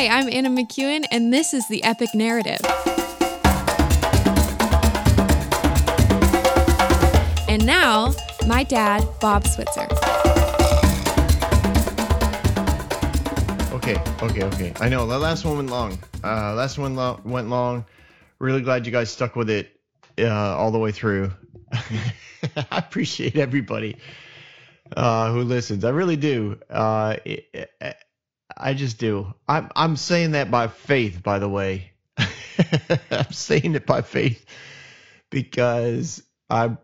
Hi, I'm Anna McEwen, and this is the Epic Narrative. And now, my dad, Bob Switzer. Okay, okay, okay. I know the last one went long. Uh, last one lo- went long. Really glad you guys stuck with it uh, all the way through. I appreciate everybody uh, who listens. I really do. Uh, it, it, I just do. I'm I'm saying that by faith, by the way. I'm saying it by faith because I'm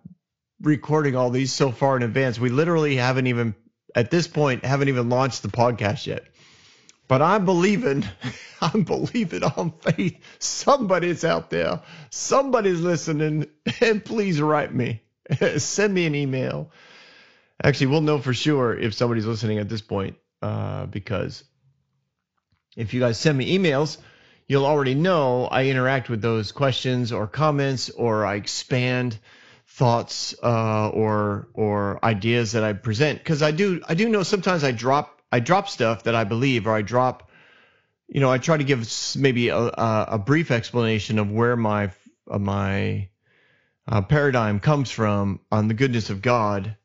recording all these so far in advance. We literally haven't even at this point haven't even launched the podcast yet. But I'm believing, I'm believing on faith. Somebody's out there. Somebody's listening. And please write me. Send me an email. Actually, we'll know for sure if somebody's listening at this point uh, because if you guys send me emails, you'll already know I interact with those questions or comments or I expand thoughts uh, or or ideas that I present. Because I do I do know sometimes I drop I drop stuff that I believe or I drop you know I try to give maybe a, a brief explanation of where my uh, my uh, paradigm comes from on the goodness of God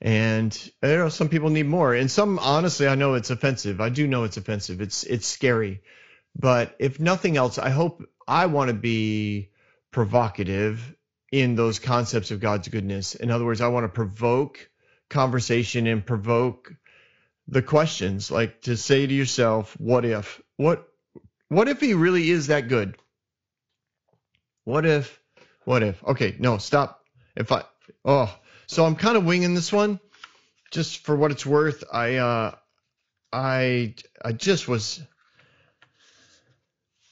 and you know some people need more. And some honestly i know it's offensive. I do know it's offensive. It's it's scary. But if nothing else i hope i want to be provocative in those concepts of god's goodness. In other words i want to provoke conversation and provoke the questions. Like to say to yourself what if? What what if he really is that good? What if what if? Okay no stop. If i oh so I'm kind of winging this one, just for what it's worth. I uh, I I just was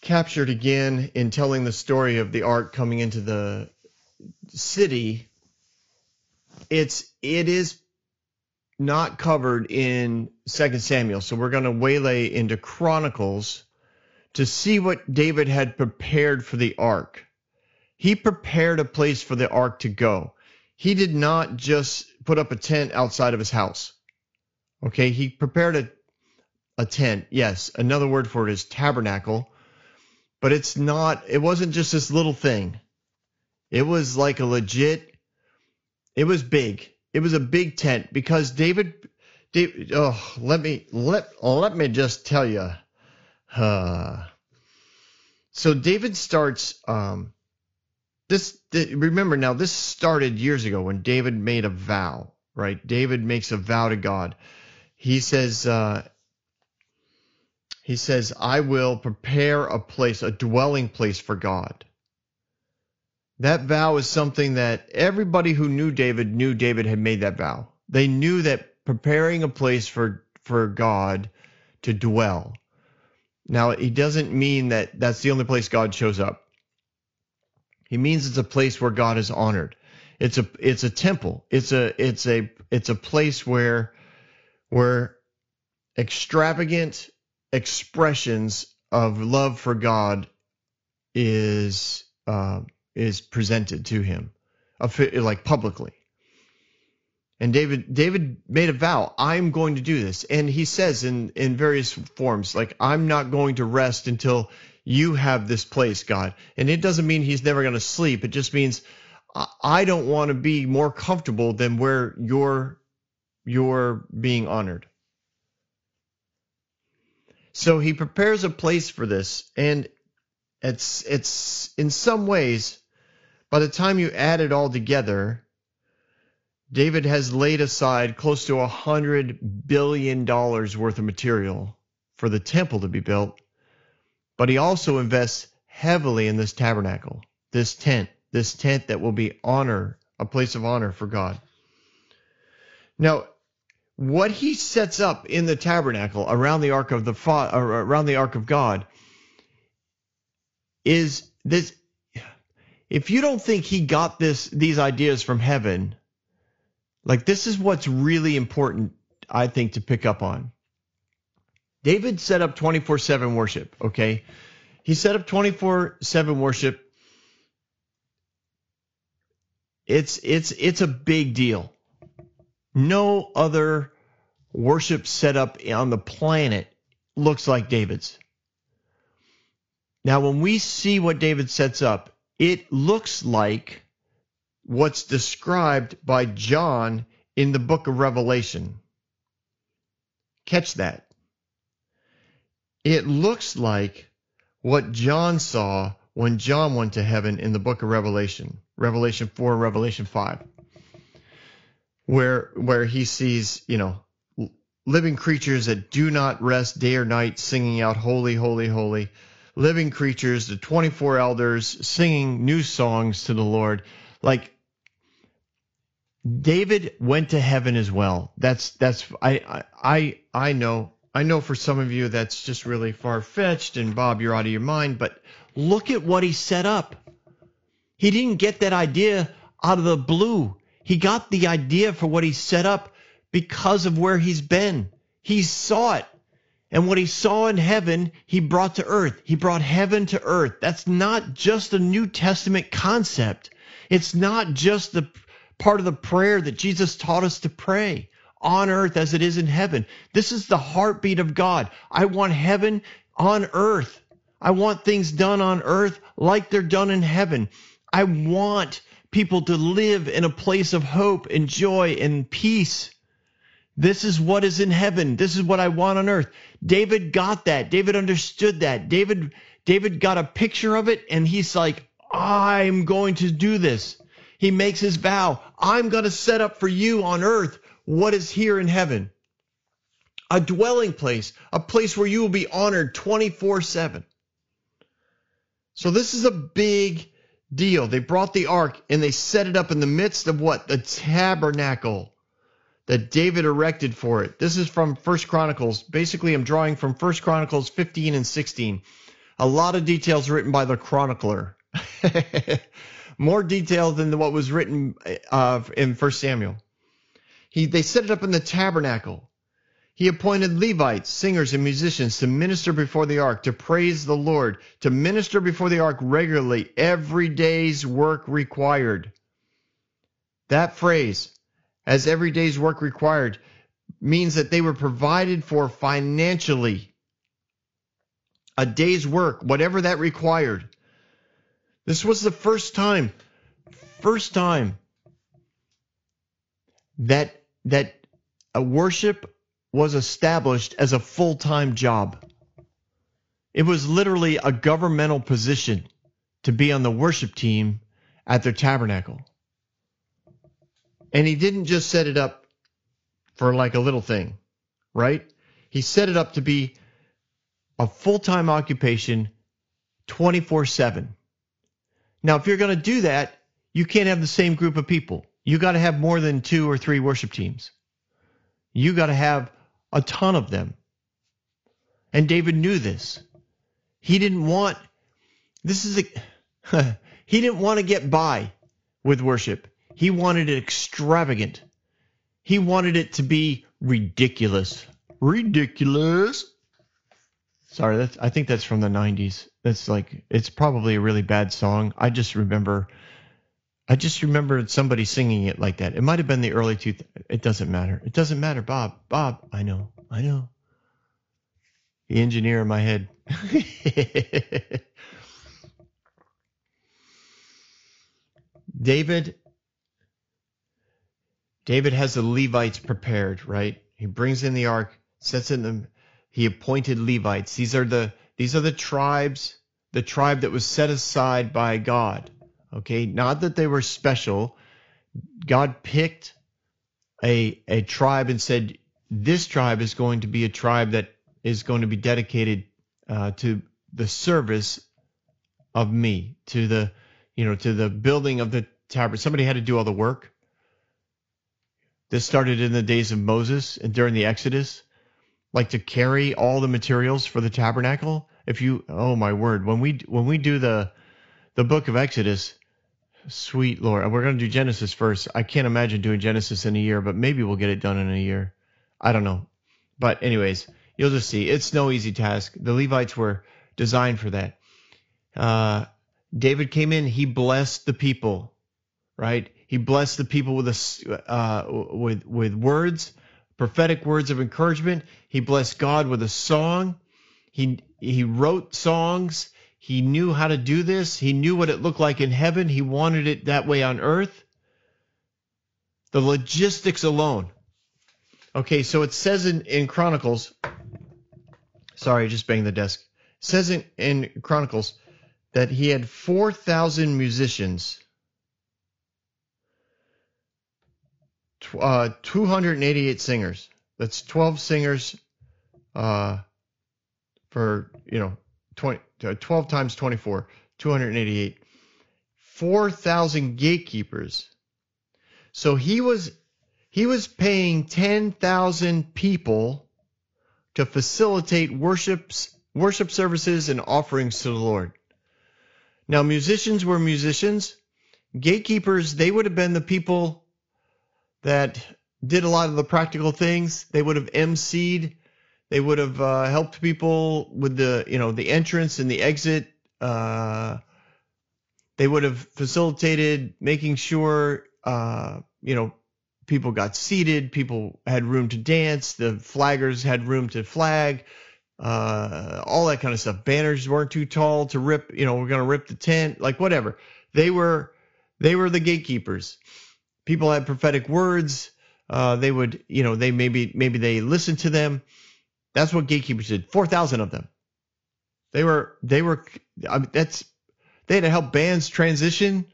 captured again in telling the story of the ark coming into the city. It's it is not covered in Second Samuel, so we're going to waylay into Chronicles to see what David had prepared for the ark. He prepared a place for the ark to go he did not just put up a tent outside of his house. Okay, he prepared a a tent. Yes, another word for it is tabernacle, but it's not it wasn't just this little thing. It was like a legit it was big. It was a big tent because David David oh, let me let let me just tell you. Uh, so David starts um this remember now this started years ago when david made a vow right? David makes a vow to god. He says uh, he says i will prepare a place a dwelling place for god. That vow is something that everybody who knew david knew david had made that vow. They knew that preparing a place for for god to dwell. Now it doesn't mean that that's the only place god shows up he means it's a place where God is honored. It's a it's a temple. It's a it's a it's a place where where extravagant expressions of love for God is uh, is presented to him, like publicly. And David David made a vow, I'm going to do this. And he says in in various forms like I'm not going to rest until you have this place, God. And it doesn't mean he's never going to sleep. It just means I don't want to be more comfortable than where you're you're being honored. So he prepares a place for this and it's it's in some ways by the time you add it all together David has laid aside close to a hundred billion dollars worth of material for the temple to be built but he also invests heavily in this tabernacle, this tent, this tent that will be honor, a place of honor for God. Now, what he sets up in the tabernacle around the ark of the uh, around the ark of God is this if you don't think he got this these ideas from heaven like this is what's really important i think to pick up on David set up 24 7 worship, okay? He set up 24 7 worship. It's it's it's a big deal. No other worship setup on the planet looks like David's. Now, when we see what David sets up, it looks like what's described by John in the book of Revelation. Catch that. It looks like what John saw when John went to heaven in the book of Revelation, Revelation 4, Revelation 5, where where he sees, you know, living creatures that do not rest day or night singing out holy, holy, holy, living creatures, the 24 elders singing new songs to the Lord. Like David went to heaven as well. That's that's I I I know I know for some of you that's just really far fetched and Bob you're out of your mind, but look at what he set up. He didn't get that idea out of the blue. He got the idea for what he set up because of where he's been. He saw it. And what he saw in heaven, he brought to earth. He brought heaven to earth. That's not just a New Testament concept. It's not just the part of the prayer that Jesus taught us to pray on earth as it is in heaven. This is the heartbeat of God. I want heaven on earth. I want things done on earth like they're done in heaven. I want people to live in a place of hope and joy and peace. This is what is in heaven. This is what I want on earth. David got that. David understood that. David David got a picture of it and he's like, "I'm going to do this." he makes his vow I'm going to set up for you on earth what is here in heaven a dwelling place, a place where you will be honored 24 7. So, this is a big deal. They brought the ark and they set it up in the midst of what? The tabernacle that David erected for it. This is from First Chronicles. Basically, I'm drawing from First Chronicles 15 and 16. A lot of details written by the chronicler. more detail than what was written uh, in First Samuel. He, they set it up in the tabernacle. He appointed Levites, singers, and musicians to minister before the ark, to praise the Lord, to minister before the ark regularly, every day's work required. That phrase, as every day's work required, means that they were provided for financially. A day's work, whatever that required. This was the first time, first time that that a worship was established as a full-time job. It was literally a governmental position to be on the worship team at their tabernacle. And he didn't just set it up for like a little thing, right? He set it up to be a full-time occupation 24/7. Now, if you're going to do that, you can't have the same group of people. You got to have more than two or three worship teams. You got to have a ton of them. And David knew this. He didn't want this is a he didn't want to get by with worship. He wanted it extravagant. He wanted it to be ridiculous. Ridiculous. Sorry, that's I think that's from the 90s. That's like it's probably a really bad song. I just remember I just remembered somebody singing it like that. It might have been the early two. It doesn't matter. It doesn't matter, Bob. Bob, I know. I know. The engineer in my head. David David has the Levites prepared, right? He brings in the ark, sets in the he appointed Levites. These are the these are the tribes, the tribe that was set aside by God. Okay, not that they were special. God picked a a tribe and said this tribe is going to be a tribe that is going to be dedicated uh, to the service of me, to the you know to the building of the tabernacle. Somebody had to do all the work. This started in the days of Moses and during the Exodus like to carry all the materials for the tabernacle if you oh my word when we when we do the the book of exodus. Sweet lord. We're going to do genesis first. I can't imagine doing genesis in a year but maybe we'll get it done in a year. I don't know. But anyways you'll just see. It's no easy task. The levites were designed for that. Uh, david came in. He blessed the people right? He blessed the people with a uh, with with words prophetic words of encouragement. He blessed God with a song. He he wrote songs. He knew how to do this. He knew what it looked like in heaven. He wanted it that way on earth. The logistics alone. Okay, so it says in, in Chronicles, sorry, just banged the desk. It says in, in Chronicles that he had 4,000 musicians, uh, 288 singers. That's 12 singers uh, for, you know, 20, uh, Uh, 12 times 24, 288. 4,000 gatekeepers. So he was he was paying 10,000 people to facilitate worships worship services and offerings to the Lord. Now musicians were musicians. Gatekeepers, they would have been the people that did a lot of the practical things. They would have emceed. They would have uh, helped people with the, you know, the entrance and the exit. Uh, they would have facilitated making sure, uh, you know, people got seated. People had room to dance. The flaggers had room to flag. Uh, all that kind of stuff. Banners weren't too tall to rip. You know, we're gonna rip the tent, like whatever. They were, they were the gatekeepers. People had prophetic words. Uh, they would, you know, they maybe maybe they listened to them. That's what gatekeepers did. Four thousand of them. They were they were. I mean, that's they had to help bands transition,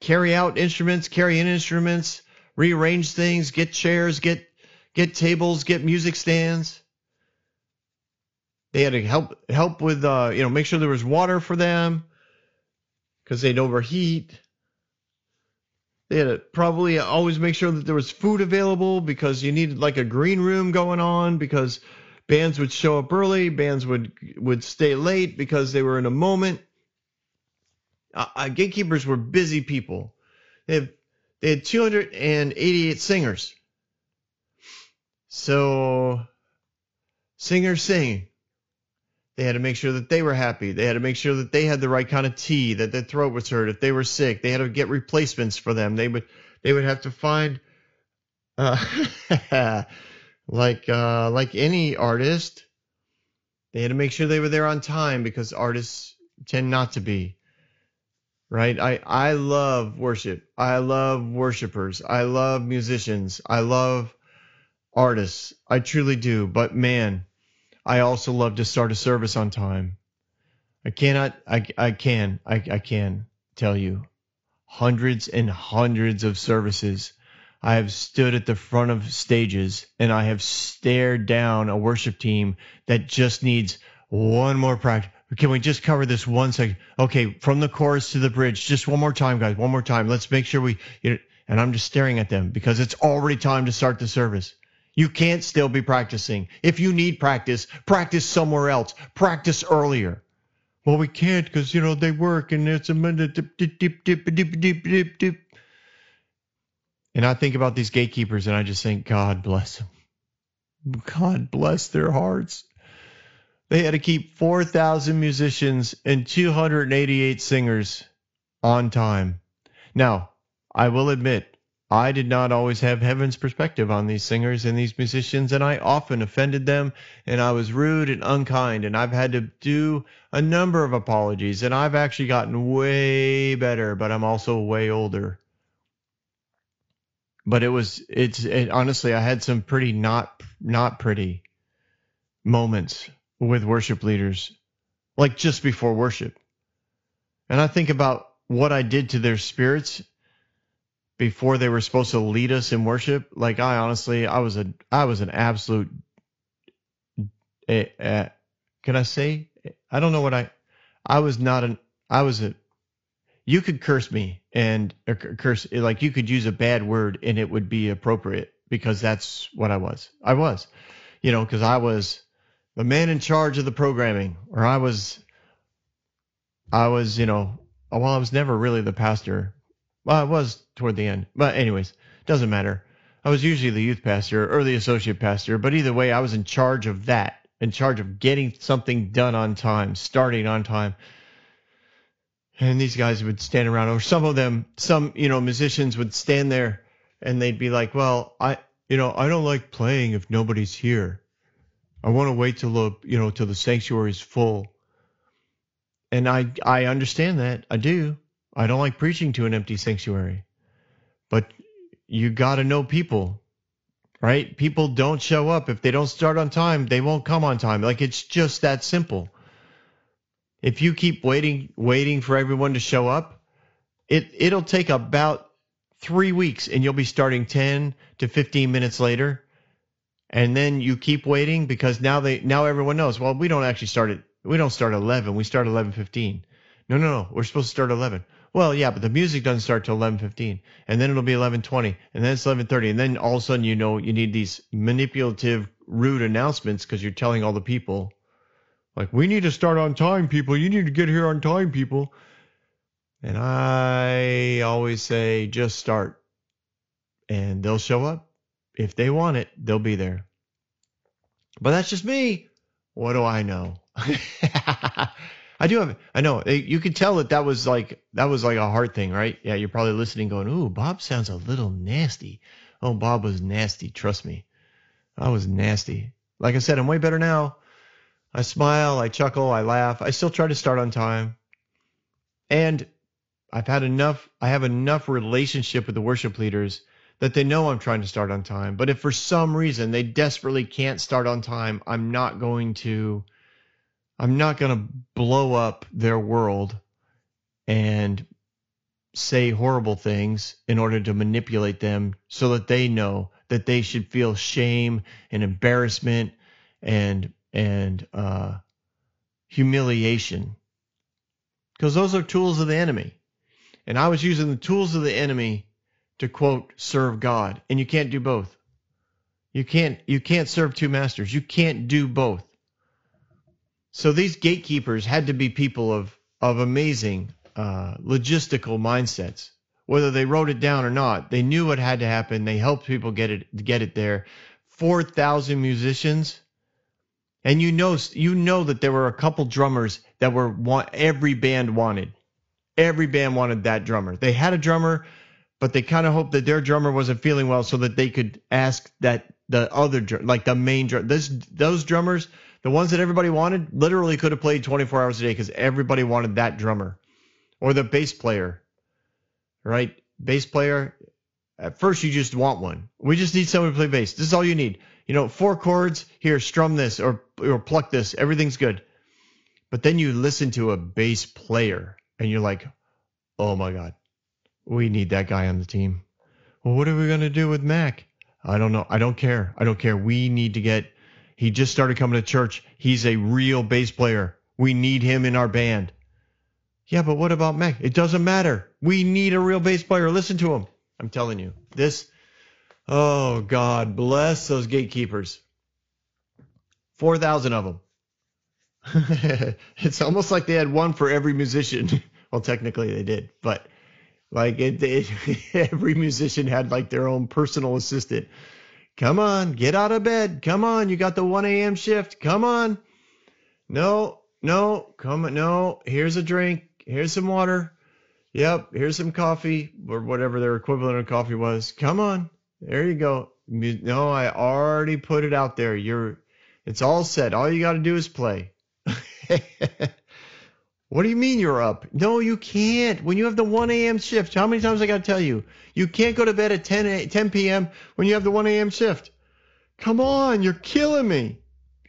carry out instruments, carry in instruments, rearrange things, get chairs, get get tables, get music stands. They had to help help with uh, you know make sure there was water for them because they'd overheat. They had to probably always make sure that there was food available because you needed like a green room going on because bands would show up early, bands would would stay late because they were in a moment. Uh, uh, gatekeepers were busy people. They have they had 288 singers. So singers sing. They had to make sure that they were happy. They had to make sure that they had the right kind of tea, that their throat was hurt. If they were sick, they had to get replacements for them. They would they would have to find uh, like uh, like any artist, they had to make sure they were there on time because artists tend not to be. Right? I I love worship. I love worshipers. I love musicians. I love artists. I truly do. But man, I also love to start a service on time. I cannot, I, I can, I, I can tell you hundreds and hundreds of services. I have stood at the front of stages and I have stared down a worship team that just needs one more practice. Can we just cover this one second? Okay, from the chorus to the bridge, just one more time, guys, one more time. Let's make sure we, you know, and I'm just staring at them because it's already time to start the service. You can't still be practicing. If you need practice, practice somewhere else. Practice earlier. Well, we can't because you know they work and it's a minute. Dip, dip, dip, dip, dip, dip, dip, dip. And I think about these gatekeepers and I just think, God bless them. God bless their hearts. They had to keep 4,000 musicians and 288 singers on time. Now, I will admit, I did not always have heaven's perspective on these singers and these musicians, and I often offended them, and I was rude and unkind, and I've had to do a number of apologies, and I've actually gotten way better, but I'm also way older. But it was, it's, it, honestly, I had some pretty not, not pretty moments with worship leaders, like just before worship. And I think about what I did to their spirits before they were supposed to lead us in worship. Like I honestly, I was a, I was an absolute. Uh, uh, can I say? I don't know what I. I was not an. I was a. You could curse me and uh, curse like you could use a bad word and it would be appropriate because that's what I was. I was, you know, because I was the man in charge of the programming, or I was. I was, you know, well, I was never really the pastor well, I was toward the end. But anyways, doesn't matter. I was usually the youth pastor or the associate pastor, but either way, I was in charge of that, in charge of getting something done on time, starting on time. And these guys would stand around, or some of them, some, you know, musicians would stand there and they'd be like, well, I, you know, I don't like playing if nobody's here. I want to wait till the, you know, till the sanctuary is full. and I I understand that. I do. I don't like preaching to an empty sanctuary. But you got to know people. Right? People don't show up if they don't start on time, they won't come on time. Like it's just that simple. If you keep waiting waiting for everyone to show up, it it'll take about 3 weeks and you'll be starting 10 to 15 minutes later. And then you keep waiting because now they now everyone knows, well, we don't actually start at we don't start at 11. We start at 11:15. No, no, no. We're supposed to start at 11. Well, yeah, but the music doesn't start till 11:15, and then it'll be 11:20, and then it's 11:30, and then all of a sudden you know you need these manipulative, rude announcements because you're telling all the people, like, we need to start on time, people. You need to get here on time, people. And I always say, just start, and they'll show up if they want it. They'll be there. But that's just me. What do I know? I do have. I know you could tell that that was like that was like a hard thing, right? Yeah, you're probably listening, going, "Ooh, Bob sounds a little nasty." Oh, Bob was nasty. Trust me, I was nasty. Like I said, I'm way better now. I smile, I chuckle, I laugh. I still try to start on time, and I've had enough. I have enough relationship with the worship leaders that they know I'm trying to start on time. But if for some reason they desperately can't start on time, I'm not going to I'm not going to blow up their world and say horrible things in order to manipulate them so that they know that they should feel shame and embarrassment and and uh, humiliation because those are tools of the enemy and i was using the tools of the enemy to quote serve god and you can't do both you can't you can't serve two masters you can't do both so these gatekeepers had to be people of of amazing uh, logistical mindsets. Whether they wrote it down or not, they knew what had to happen. They helped people get it get it there. Four thousand musicians, and you know you know that there were a couple drummers that were want every band wanted. Every band wanted that drummer. They had a drummer, but they kind of hoped that their drummer wasn't feeling well, so that they could ask that the other like the main drum. This those drummers the ones that everybody wanted literally could have played 24 hours a day because everybody wanted that drummer or the bass player, right? Bass player. At first, you just want one. We just need someone to play bass. This is all you need. You know, four chords here, strum this or or pluck this. Everything's good. But then you listen to a bass player and you're like, oh my god, we need that guy on the team. Well, what are we gonna do with Mac? I don't know. I don't care. I don't care. We need to get he just started coming to church. He's a real bass player. We need him in our band. Yeah, but what about Mac? It doesn't matter. We need a real bass player. Listen to him. I'm telling you. This, oh, God bless those gatekeepers. 4,000 of them. it's almost like they had one for every musician. well, technically they did, but like it, it, every musician had like their own personal assistant Come on, get out of bed. Come on, you got the 1 a.m. shift. Come on. No, no, come on. No, here's a drink. Here's some water. Yep, here's some coffee or whatever their equivalent of coffee was. Come on. There you go. No, I already put it out there. You're it's all set. All you got to do is play. What do you mean you're up? No, you can't. When you have the 1 a.m. shift, how many times I got to tell you? You can't go to bed at 10, a, 10 p.m. when you have the 1 a.m. shift. Come on, you're killing me.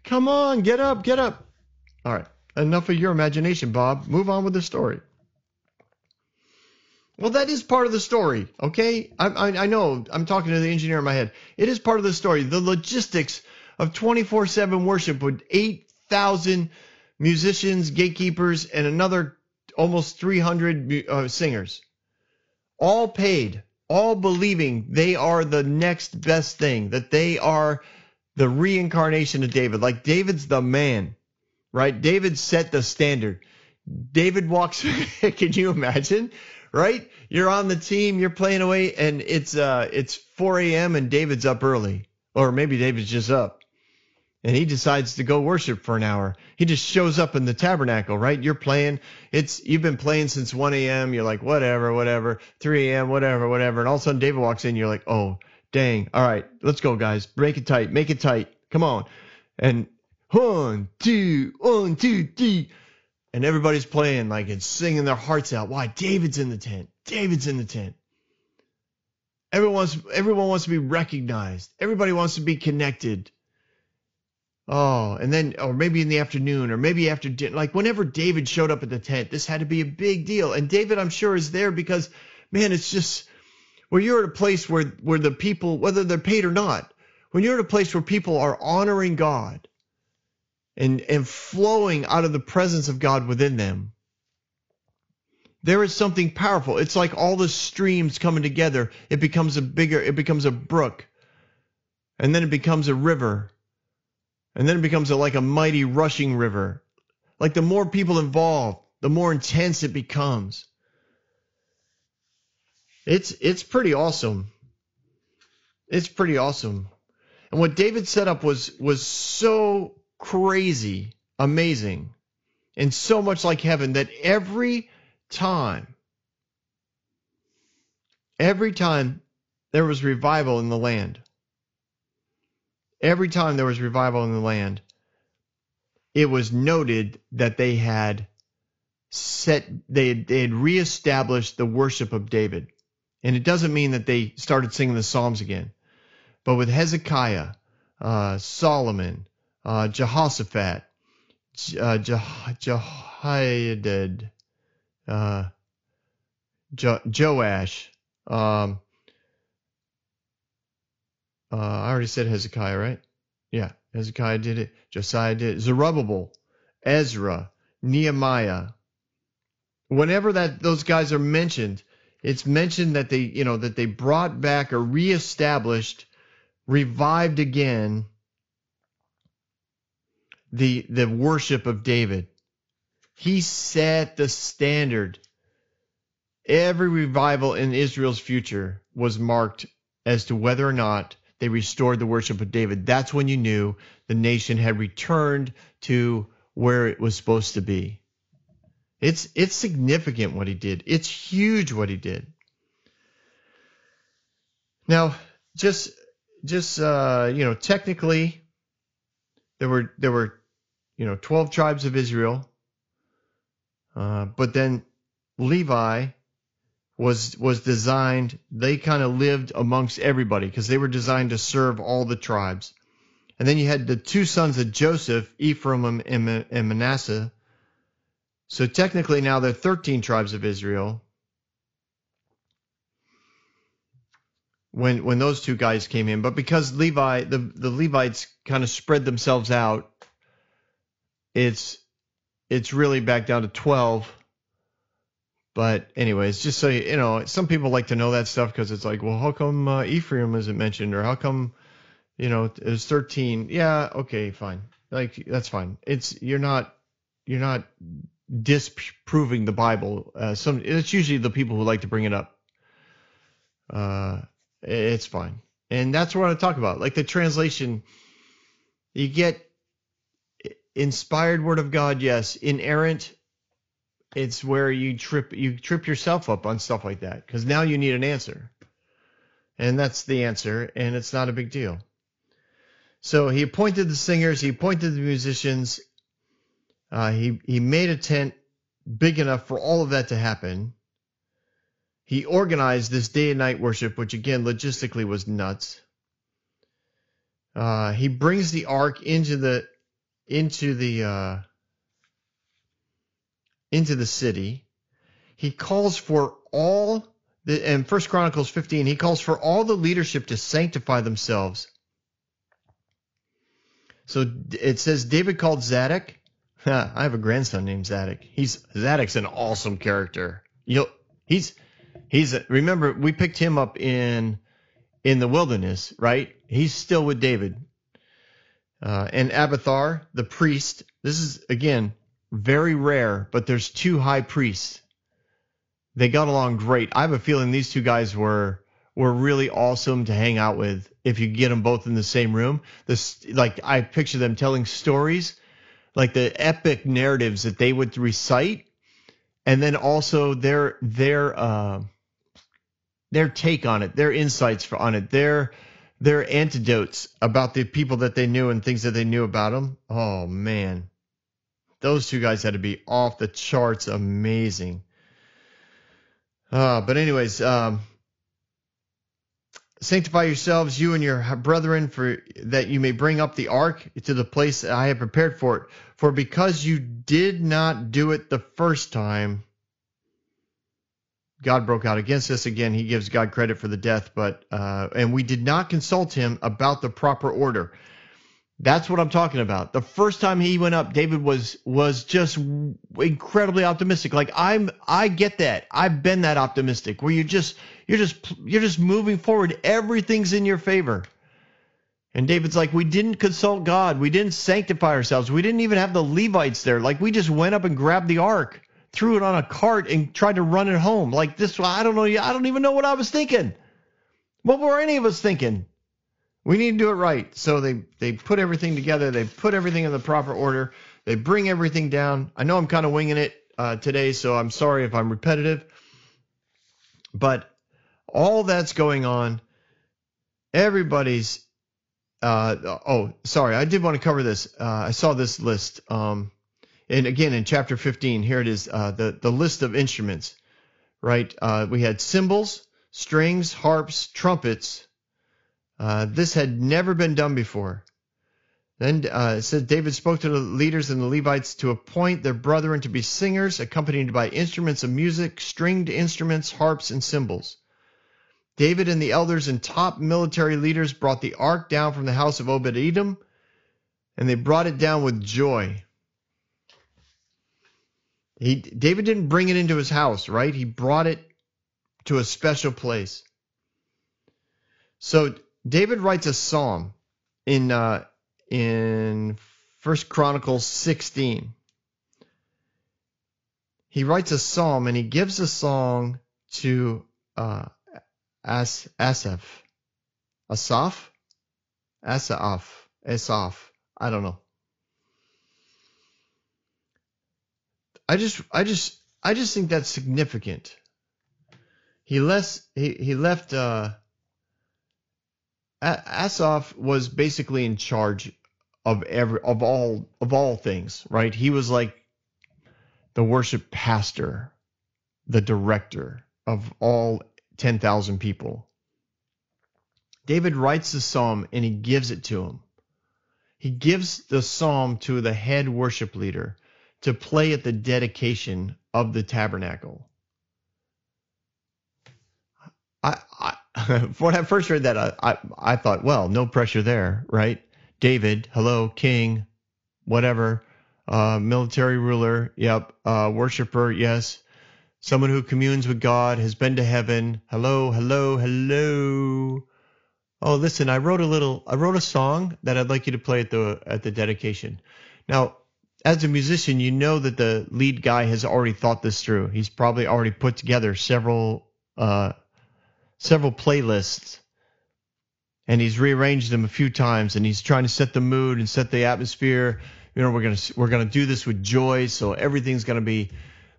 Come on, get up, get up. All right, enough of your imagination, Bob. Move on with the story. Well, that is part of the story, okay? I, I, I know I'm talking to the engineer in my head. It is part of the story. The logistics of 24 7 worship with 8,000 musicians, gatekeepers, and another almost 300 uh, singers. All paid, all believing they are the next best thing, that they are the reincarnation of David. Like David's the man, right? David set the standard. David walks, can you imagine? Right? You're on the team, you're playing away, and it's uh it's 4 a.m. and David's up early. Or maybe David's just up and he decides to go worship for an hour. He just shows up in the tabernacle, right? You're playing. It's you've been playing since 1 a.m. You're like, whatever, whatever. 3 a.m., whatever, whatever. And all of a sudden, David walks in. You're like, oh, dang. All right, let's go, guys. Break it tight. Make it tight. Come on. And one, two, one, two, three. And everybody's playing like and singing their hearts out. Why? David's in the tent. David's in the tent. Everyone wants, everyone wants to be recognized. Everybody wants to be connected. Oh, and then, or maybe in the afternoon, or maybe after dinner, like whenever David showed up at the tent, this had to be a big deal. And David, I'm sure, is there because, man, it's just where you're at a place where where the people, whether they're paid or not, when you're at a place where people are honoring God and and flowing out of the presence of God within them, there is something powerful. It's like all the streams coming together. It becomes a bigger, it becomes a brook, and then it becomes a river and then it becomes a, like a mighty rushing river. Like the more people involved, the more intense it becomes. It's it's pretty awesome. It's pretty awesome. And what David set up was was so crazy, amazing, and so much like heaven that every time every time there was revival in the land every time there was revival in the land, it was noted that they had set they had, they had reestablished the worship of David. And it doesn't mean that they started singing the Psalms again. But with Hezekiah, uh, Solomon, uh, Jehoshaphat, uh, Jehoiada, uh, jo- Joash, um, uh, I already said Hezekiah, right? Yeah, Hezekiah did it. Josiah did it. Zerubbabel, Ezra, Nehemiah. Whenever that those guys are mentioned, it's mentioned that they, you know, that they brought back or reestablished, revived again the the worship of David. He set the standard. Every revival in Israel's future was marked as to whether or not they restored the worship of David. That's when you knew the nation had returned to where it was supposed to be. It's it's significant what he did. It's huge what he did. Now, just just uh, you know, technically, there were there were you know twelve tribes of Israel, uh, but then Levi was was designed they kind of lived amongst everybody because they were designed to serve all the tribes. And then you had the two sons of joseph ephraim and, and manasseh. So technically now there are 13 tribes of israel. When when those two guys came in but because levi the, the levites kind of spread themselves out it's it's really back down to 12 but anyways, just so you, you know, some people like to know that stuff because it's like, well, how come uh, Ephraim isn't mentioned, or how come, you know, it was 13? Yeah, okay, fine. Like that's fine. It's you're not you're not disproving the Bible. Uh, some it's usually the people who like to bring it up. Uh, it's fine, and that's what I talk about. Like the translation, you get inspired word of God, yes. Inerrant, it's where you trip you trip yourself up on stuff like that because now you need an answer. And that's the answer and it's not a big deal. So he appointed the singers he appointed the musicians uh, he he made a tent big enough for all of that to happen. He organized this day and night worship which again logistically was nuts. Uh, he brings the ark into the into the uh, into the city. He calls for all the in First Chronicles 15, he calls for all the leadership to sanctify themselves. So it says David called Zadok. I have a grandson named Zadok. He's Zadok's an awesome character. You he's he's remember we picked him up in in the wilderness, right? He's still with David. Uh, and Abiathar, the priest. This is again very rare, but there's two high priests. They got along great. I have a feeling these two guys were were really awesome to hang out with if you get them both in the same room. This like I picture them telling stories, like the epic narratives that they would recite, and then also their their uh, their take on it, their insights for, on it, their their antidotes about the people that they knew and things that they knew about them. Oh man, those two guys had to be off the charts amazing. Uh, but anyways, um, sanctify yourselves, you and your brethren, for that you may bring up the ark to the place I have prepared for it. For because you did not do it the first time, God broke out against us again. He gives God credit for the death, but uh, and we did not consult him about the proper order. That's what I'm talking about. The first time he went up, David was was just incredibly optimistic. Like I'm, I get that. I've been that optimistic where you just you're just you're just moving forward. Everything's in your favor. And David's like, we didn't consult God. We didn't sanctify ourselves. We didn't even have the Levites there. Like we just went up and grabbed the ark, threw it on a cart, and tried to run it home. Like this, I don't know. I don't even know what I was thinking. What were any of us thinking? We need to do it right. So they they put everything together. They put everything in the proper order. They bring everything down. I know I'm kind of winging it uh, today, so I'm sorry if I'm repetitive. But all that's going on. Everybody's. Uh, oh, sorry. I did want to cover this. Uh, I saw this list. Um, and again, in chapter 15, here it is. Uh, the the list of instruments. Right. Uh, we had cymbals, strings, harps, trumpets uh, this had never been done before. Then uh, it says David spoke to the leaders and the Levites to appoint their brethren to be singers, accompanied by instruments of music, stringed instruments, harps, and cymbals. David and the elders and top military leaders brought the ark down from the house of Obed Edom, and they brought it down with joy. He, David didn't bring it into his house, right? He brought it to a special place. So David writes a psalm in uh, in First Chronicles 16. He writes a psalm and he gives a song to uh, As Asaph, Asaph, Asaph, Asaph. I don't know. I just, I just, I just think that's significant. He left, he, he left uh, Asaph was basically in charge of every of all of all things, right? He was like the worship pastor, the director of all 10,000 people. David writes the psalm and he gives it to him. He gives the psalm to the head worship leader to play at the dedication of the tabernacle. I, I when I first read that, I, I, I thought, well, no pressure there, right? David, hello, king, whatever, uh, military ruler, yep, uh, worshiper, yes, someone who communes with God, has been to heaven, hello, hello, hello. Oh, listen, I wrote a little, I wrote a song that I'd like you to play at the at the dedication. Now, as a musician, you know that the lead guy has already thought this through. He's probably already put together several uh, several playlists and he's rearranged them a few times and he's trying to set the mood and set the atmosphere you know we're to we're to do this with joy so everything's to be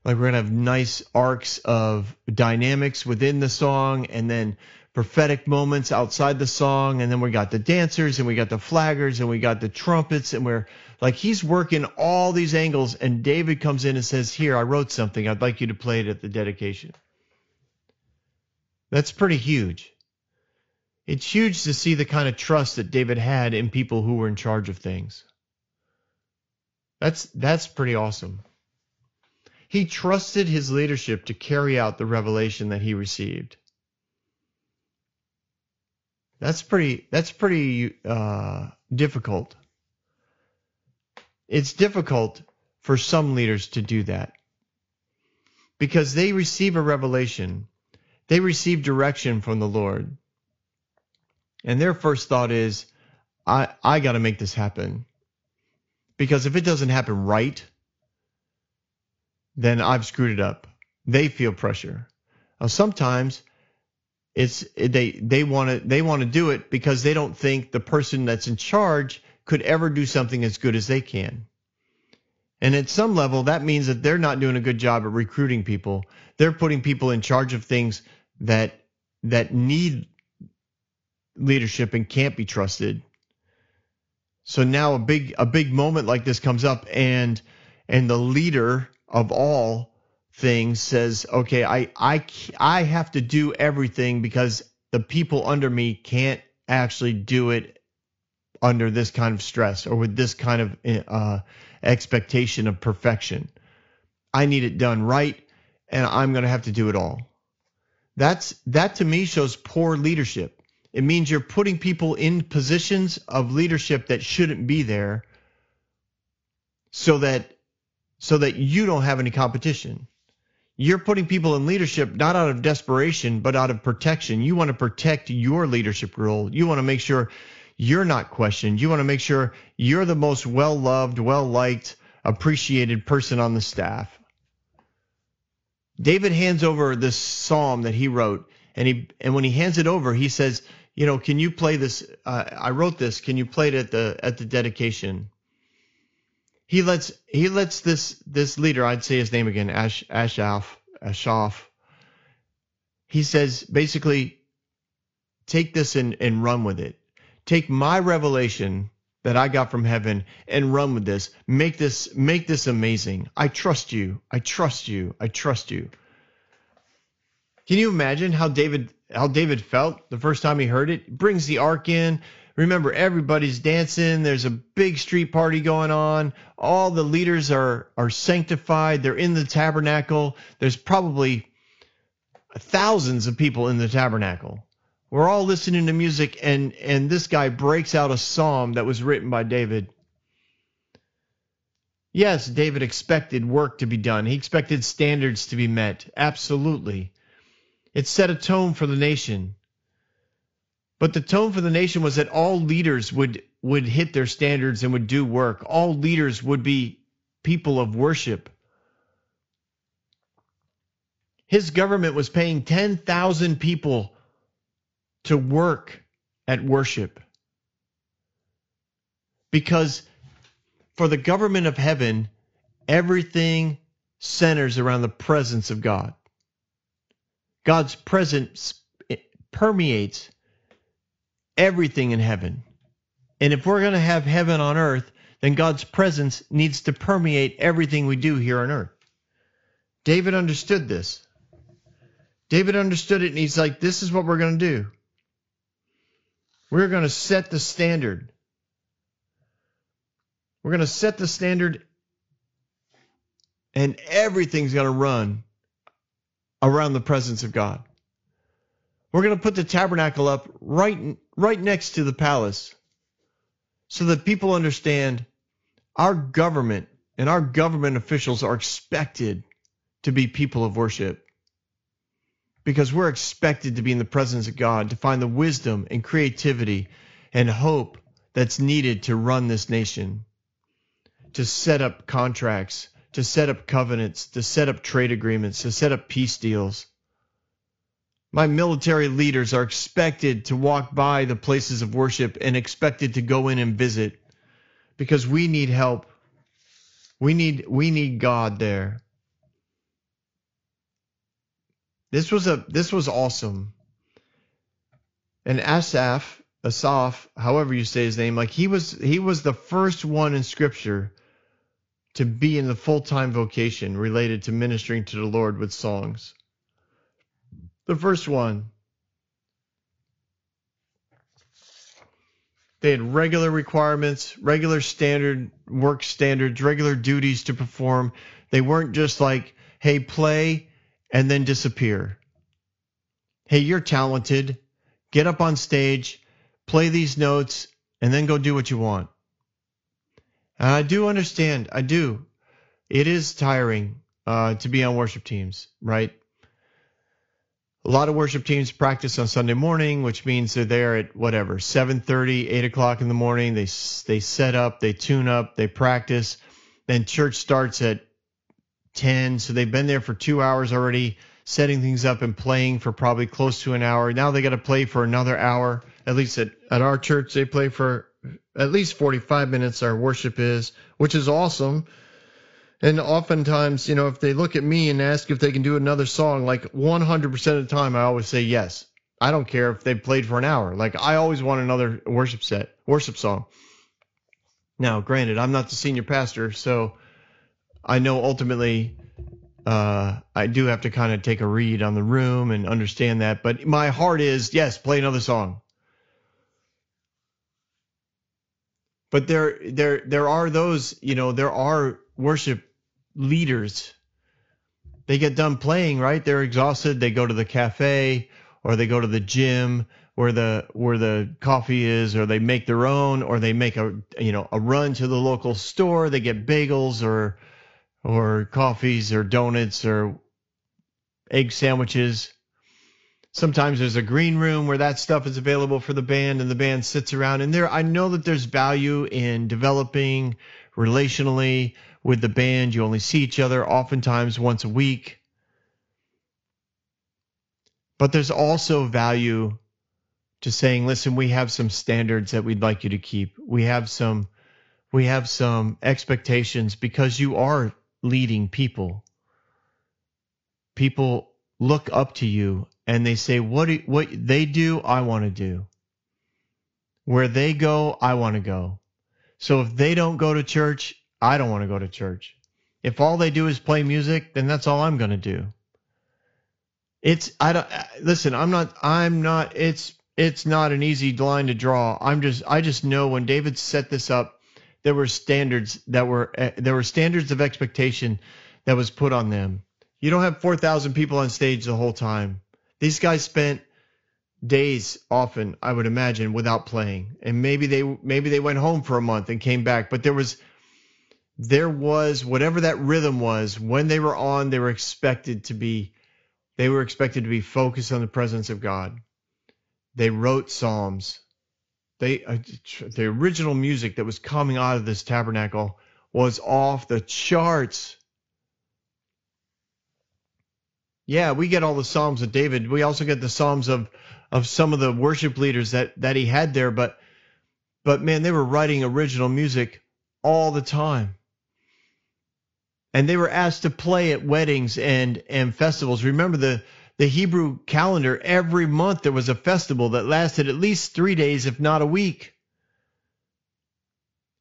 like we're to have nice arcs of dynamics within the song and then prophetic moments outside the song and then we got the dancers and we got the flaggers and we got the trumpets and we're like he's working all these angles and David comes in and says here I wrote something I'd like you to play it at the dedication that's pretty huge. It's huge to see the kind of trust that David had in people who were in charge of things. That's that's pretty awesome. He trusted his leadership to carry out the revelation that he received. That's pretty that's pretty uh, difficult. It's difficult for some leaders to do that because they receive a revelation they receive direction from the Lord. And their first thought is, I, I got to make this happen. Because if it doesn't happen right, then I've screwed it up. They feel pressure. Now, sometimes it's they they want to they want to do it because they don't think the person that's in charge could ever do something as good as they can. And at some level, that means that they're not doing a good job at recruiting people. They're putting people in charge of things that that need leadership and can't be trusted. So now a big a big moment like this comes up and and the leader of all things says, "Okay, I I I have to do everything because the people under me can't actually do it under this kind of stress or with this kind of uh, expectation of perfection. I need it done right, and I'm going to have to do it all." That's that to me shows poor leadership. It means you're putting people in positions of leadership that shouldn't be there so that so that you don't have any competition. You're putting people in leadership not out of desperation, but out of protection. You want to protect your leadership role. You want to make sure you're not questioned. You want to make sure you're the most well loved, well liked, appreciated person on the staff. David hands over this psalm that he wrote, and he and when he hands it over, he says, "You know, can you play this? Uh, I wrote this. Can you play it at the at the dedication?" He lets he lets this this leader, I'd say his name again, Ash Ashaf Ashaf. He says basically, take this and and run with it. Take my revelation that I got from heaven and run with this. Make this make this amazing. I trust you. I trust you. I trust you. Can you imagine how David how David felt the first time he heard it? Brings the ark in. Remember, everybody's dancing. There's a big street party going on. All the leaders are are sanctified. They're in the tabernacle. There's probably thousands of people in the tabernacle. We're all listening to music, and and this guy breaks out a psalm that was written by David. Yes, David expected work to be done. He expected standards to be met. Absolutely. It set a tone for the nation. But the tone for the nation was that all leaders would would hit their standards and would do work. All leaders would be people of worship. His government was paying 10,000 people to work at worship. Because for the government of heaven, everything centers around the presence of God. God's presence permeates everything in heaven. And if we're going to have heaven on earth, then God's presence needs to permeate everything we do here on earth. David understood this. David understood it, and he's like, This is what we're going to do. We're going to set the standard. We're going to set the standard, and everything's going to run around the presence of God. We're going to put the tabernacle up right, right next to the palace so that people understand our government and our government officials are expected to be people of worship because we're expected to be in the presence of God to find the wisdom and creativity and hope that's needed to run this nation, to set up contracts, to set up covenants, to set up trade agreements, to set up peace deals. My military leaders are expected to walk by the places of worship and expected to go in and visit because we need help. We need we need God there. This was a this was awesome. And Asaph, Asaph, however you say his name, like he was he was the first one in scripture to be in the full-time vocation related to ministering to the Lord with songs. The first one. They had regular requirements, regular standard work standards, regular duties to perform. They weren't just like, hey, play and then disappear. Hey, you're talented. Get up on stage, play these notes, and then go do what you want. And I do understand. I do. It is tiring uh, to be on worship teams, right? A lot of worship teams practice on Sunday morning, which means they're there at whatever 7:30, 8 o'clock in the morning. They they set up, they tune up, they practice. Then church starts at 10. So they've been there for two hours already, setting things up and playing for probably close to an hour. Now they got to play for another hour. At least at, at our church, they play for at least 45 minutes. Our worship is, which is awesome. And oftentimes, you know, if they look at me and ask if they can do another song, like 100% of the time, I always say yes. I don't care if they played for an hour. Like I always want another worship set, worship song. Now, granted, I'm not the senior pastor, so I know ultimately uh, I do have to kind of take a read on the room and understand that. But my heart is yes, play another song. But there, there, there are those, you know, there are worship leaders. They get done playing, right? They're exhausted. They go to the cafe or they go to the gym where the where the coffee is, or they make their own, or they make a you know a run to the local store. They get bagels or or coffees or donuts or egg sandwiches. Sometimes there's a green room where that stuff is available for the band and the band sits around and there I know that there's value in developing relationally with the band. You only see each other oftentimes once a week. But there's also value to saying, listen, we have some standards that we'd like you to keep. We have some we have some expectations because you are leading people. People look up to you and they say, what, do, what they do, I want to do. Where they go, I want to go. So if they don't go to church, I don't want to go to church. If all they do is play music, then that's all I'm going to do. It's I don't listen. I'm not. I'm not. It's it's not an easy line to draw. I'm just. I just know when David set this up, there were standards that were uh, there were standards of expectation that was put on them. You don't have 4,000 people on stage the whole time. These guys spent days often, I would imagine, without playing. And maybe they maybe they went home for a month and came back, but there was there was whatever that rhythm was when they were on, they were expected to be they were expected to be focused on the presence of God. They wrote psalms they uh, the original music that was coming out of this tabernacle was off the charts. Yeah, we get all the psalms of David. We also get the psalms of of some of the worship leaders that that he had there, but but man, they were writing original music all the time. And they were asked to play at weddings and and festivals. Remember the the Hebrew calendar, every month there was a festival that lasted at least three days, if not a week.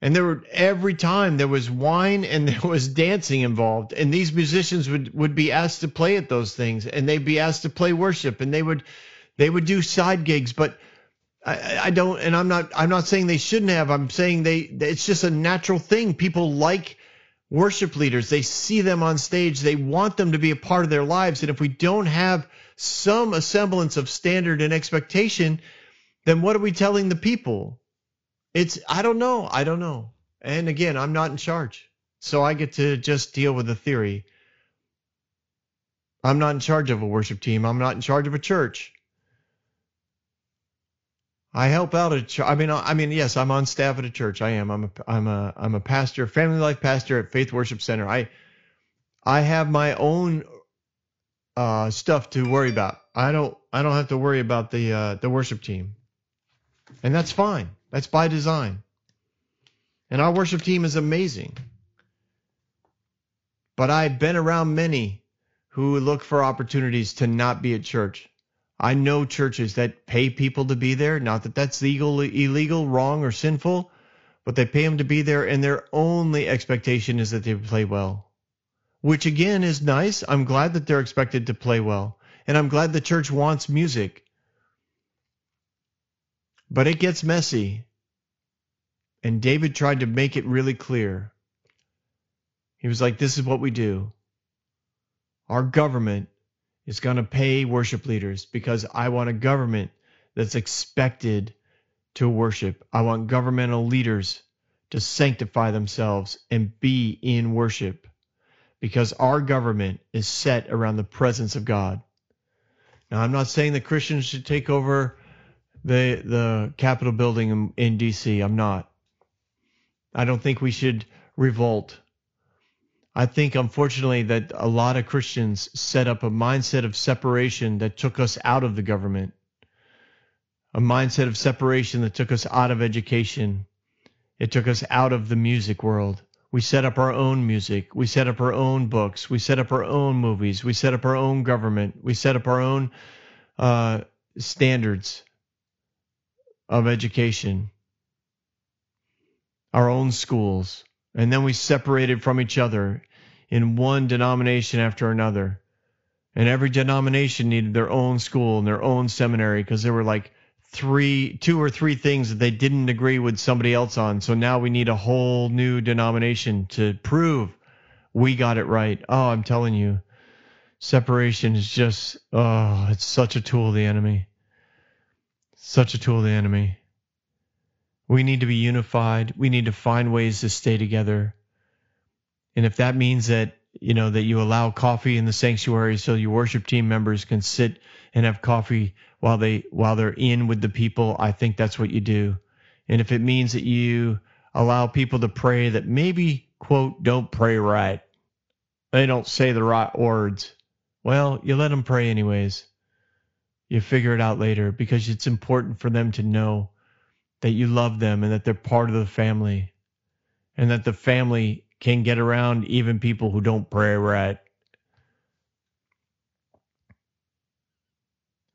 And there were every time there was wine and there was dancing involved. And these musicians would, would be asked to play at those things and they'd be asked to play worship and they would they would do side gigs, but I, I don't and I'm not I'm not saying they shouldn't have. I'm saying they it's just a natural thing. People like worship leaders. They see them on stage. They want them to be a part of their lives. And if we don't have some semblance of standard and expectation, then what are we telling the people? It's, I don't know. I don't know. And again, I'm not in charge. So I get to just deal with the theory. I'm not in charge of a worship team. I'm not in charge of a church. I help out at. Ch- I mean, I mean, yes, I'm on staff at a church. I am. I'm a. I'm a. I'm a pastor, family life pastor at Faith Worship Center. I, I have my own uh, stuff to worry about. I don't. I don't have to worry about the uh, the worship team, and that's fine. That's by design. And our worship team is amazing. But I've been around many who look for opportunities to not be at church I know churches that pay people to be there. Not that that's legal, illegal, wrong, or sinful, but they pay them to be there, and their only expectation is that they play well. Which again is nice. I'm glad that they're expected to play well, and I'm glad the church wants music. But it gets messy. And David tried to make it really clear. He was like, This is what we do. Our government is going to pay worship leaders because I want a government that's expected to worship. I want governmental leaders to sanctify themselves and be in worship because our government is set around the presence of God. Now, I'm not saying that Christians should take over the the Capitol building in, in D.C. I'm not. I don't think we should revolt. I think, unfortunately, that a lot of Christians set up a mindset of separation that took us out of the government, a mindset of separation that took us out of education. It took us out of the music world. We set up our own music. We set up our own books. We set up our own movies. We set up our own government. We set up our own uh, standards of education, our own schools. And then we separated from each other in one denomination after another. And every denomination needed their own school and their own seminary because there were like three, two or three things that they didn't agree with somebody else on. So now we need a whole new denomination to prove we got it right. Oh, I'm telling you, separation is just, oh, it's such a tool of the enemy. Such a tool of the enemy. We need to be unified. We need to find ways to stay together. And if that means that, you know, that you allow coffee in the sanctuary so your worship team members can sit and have coffee while they while they're in with the people, I think that's what you do. And if it means that you allow people to pray that maybe quote don't pray right. They don't say the right words. Well, you let them pray anyways. You figure it out later because it's important for them to know that you love them and that they're part of the family and that the family can get around even people who don't pray right.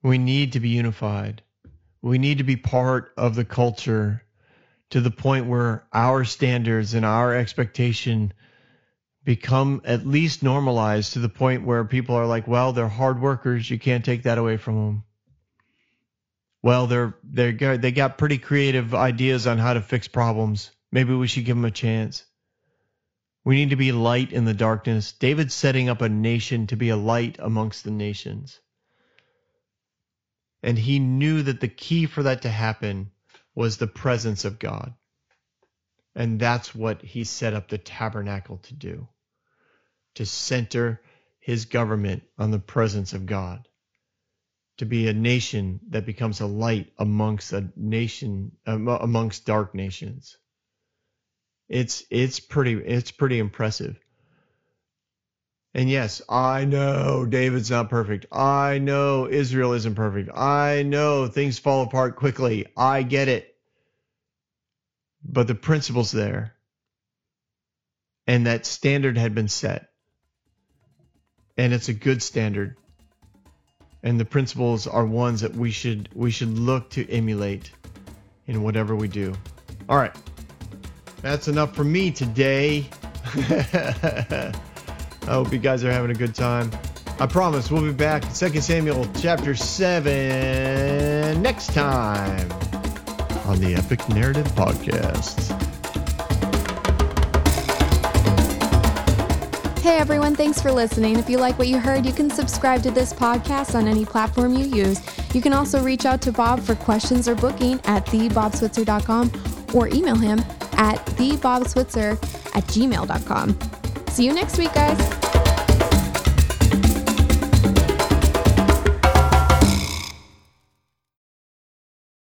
We need to be unified. We need to be part of the culture to the point where our standards and our expectation become at least normalized to the point where people are like, well, they're hard workers. You can't take that away from them. Well, they're they they got pretty creative ideas on how to fix problems. Maybe we should give them a chance. We need to be light in the darkness. David's setting up a nation to be a light amongst the nations. And he knew that the key for that to happen was the presence of God. And that's what he set up the tabernacle to do to center his government on the presence of God, to be a nation that becomes a light amongst a nation, um, amongst dark nations. It's it's pretty it's pretty impressive. And yes, I know David's not perfect. I know Israel isn't perfect. I know things fall apart quickly. I get it. But the principle's there. And that standard had been set. And it's a good standard. And the principles are ones that we should we should look to emulate in whatever we do. All right. That's enough for me today. I hope you guys are having a good time. I promise we'll be back in 2 Samuel chapter 7 next time on the Epic Narrative Podcast. Hey everyone, thanks for listening. If you like what you heard, you can subscribe to this podcast on any platform you use. You can also reach out to Bob for questions or booking at thebobswitzer.com or email him at thebobswitzer at gmail.com. See you next week, guys.